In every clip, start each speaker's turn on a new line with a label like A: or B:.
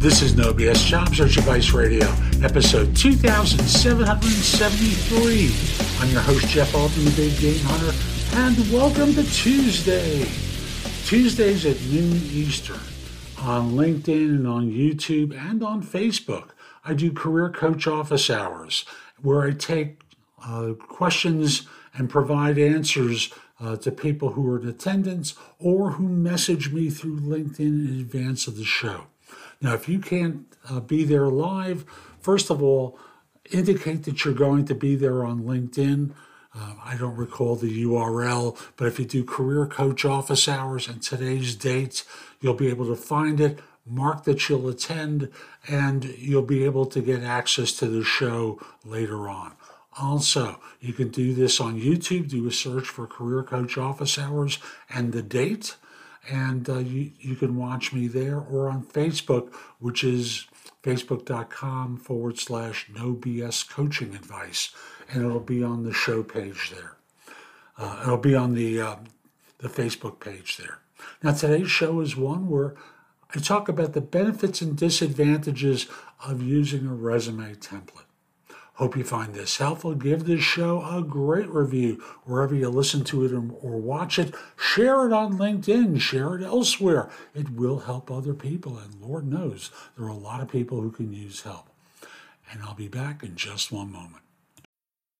A: This is No BS Job Search Advice Radio, episode 2773. I'm your host, Jeff Altman, the Big Game Hunter, and welcome to Tuesday. Tuesdays at noon Eastern on LinkedIn and on YouTube and on Facebook. I do career coach office hours where I take uh, questions and provide answers uh, to people who are in attendance or who message me through LinkedIn in advance of the show. Now, if you can't uh, be there live, first of all, indicate that you're going to be there on LinkedIn. Uh, I don't recall the URL, but if you do career coach office hours and today's date, you'll be able to find it, mark that you'll attend, and you'll be able to get access to the show later on. Also, you can do this on YouTube, do a search for Career Coach Office Hours and the date and uh, you, you can watch me there or on Facebook, which is facebook.com forward slash no BS coaching advice, and it'll be on the show page there. Uh, it'll be on the uh, the Facebook page there. Now today's show is one where I talk about the benefits and disadvantages of using a resume template. Hope you find this helpful. Give this show a great review wherever you listen to it or watch it. Share it on LinkedIn, share it elsewhere. It will help other people, and Lord knows there are a lot of people who can use help. And I'll be back in just one moment.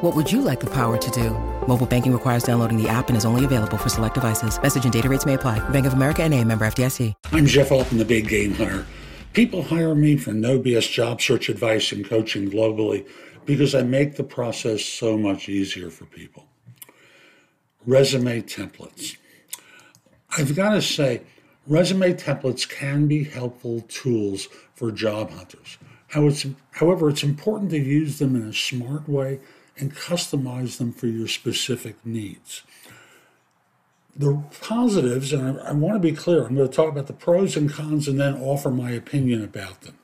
B: What would you like the power to do? Mobile banking requires downloading the app and is only available for select devices. Message and data rates may apply. Bank of America and a member FDIC.
A: I'm Jeff Altman, the Big Game Hunter. People hire me for no BS job search advice and coaching globally because I make the process so much easier for people. Resume templates. I've got to say, resume templates can be helpful tools for job hunters. However, it's important to use them in a smart way and customize them for your specific needs. The positives, and I, I want to be clear, I'm going to talk about the pros and cons and then offer my opinion about them.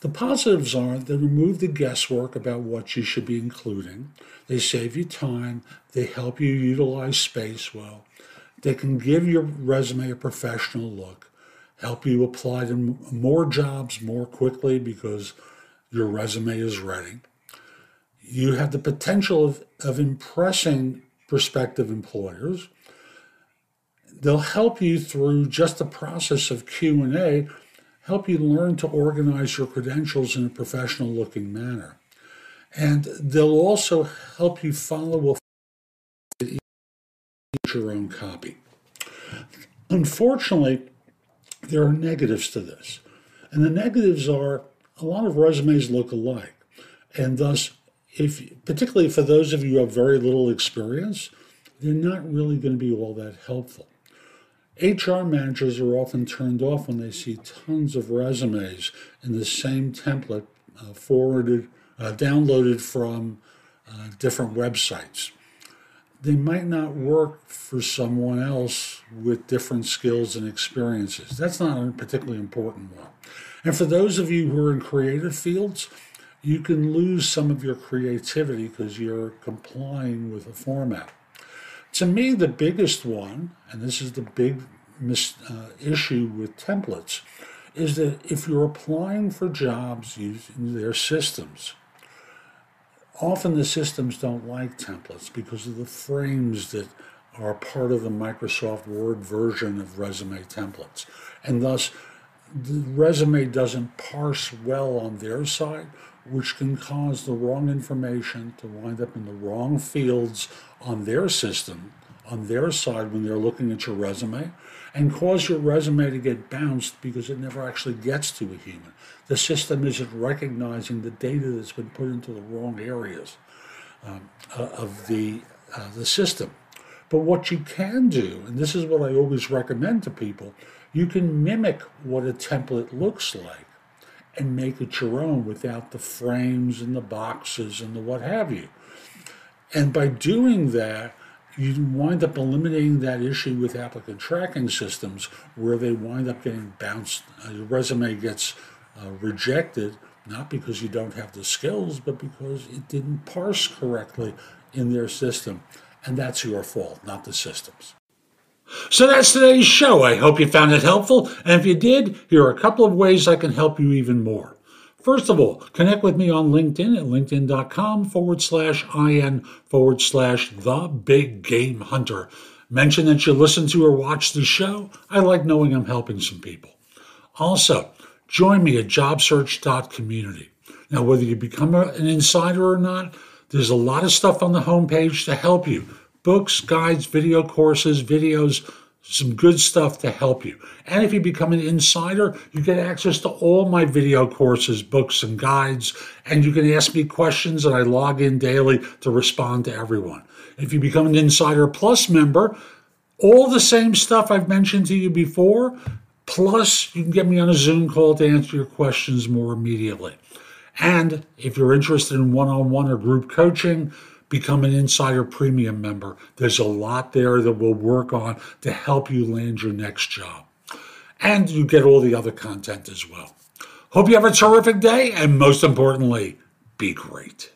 A: The positives are they remove the guesswork about what you should be including. They save you time. They help you utilize space well. They can give your resume a professional look, help you apply to more jobs more quickly because your resume is ready you have the potential of, of impressing prospective employers. They'll help you through just the process of Q&A, help you learn to organize your credentials in a professional looking manner. And they'll also help you follow your own copy. Unfortunately, there are negatives to this. And the negatives are a lot of resumes look alike. And thus, if particularly for those of you who have very little experience, they're not really going to be all that helpful. HR managers are often turned off when they see tons of resumes in the same template uh, forwarded, uh, downloaded from uh, different websites. They might not work for someone else with different skills and experiences. That's not a particularly important one. And for those of you who are in creative fields, you can lose some of your creativity because you're complying with a format. To me, the biggest one, and this is the big mis- uh, issue with templates, is that if you're applying for jobs using their systems, often the systems don't like templates because of the frames that are part of the Microsoft Word version of resume templates. And thus,
C: the resume doesn't parse well on their side, which can cause the wrong information to wind up in the wrong fields on their system, on their side when they're looking at your resume, and cause your resume to get bounced because it never actually gets to a human. The system isn't recognizing the data that's been put into the wrong areas um, uh, of the, uh, the system. But what you can do, and this is what I always recommend to people, you can mimic what a template looks like and make it your own without the frames and the boxes and the what have you. And by doing that, you wind up eliminating that issue with applicant tracking systems where they wind up getting bounced. Uh, your resume gets uh, rejected, not because you don't have the skills, but because it didn't parse correctly in their system. And that's your fault, not the system's. So that's today's show. I hope you found it helpful. And if you did, here are a couple of ways I can help you even more. First of all, connect with me on LinkedIn at linkedin.com forward slash IN forward slash the big game hunter. Mention that you listen to or watch the show. I like knowing I'm helping some people. Also, join me at jobsearch.community. Now, whether you become an insider or not, there's a lot of stuff on the homepage to help you books, guides, video courses, videos, some good stuff to help you. And if you become an insider, you get access to all my video courses, books, and guides, and you can ask me questions, and I log in daily to respond to everyone. If you become an Insider Plus member, all the same stuff I've mentioned to you before, plus you can get me on a Zoom call to answer your questions more immediately. And if you're interested in one on one or group coaching, become an Insider Premium member. There's a lot there that we'll work on to help you land your next job. And you get all the other content as well. Hope you have a terrific day, and most importantly, be great.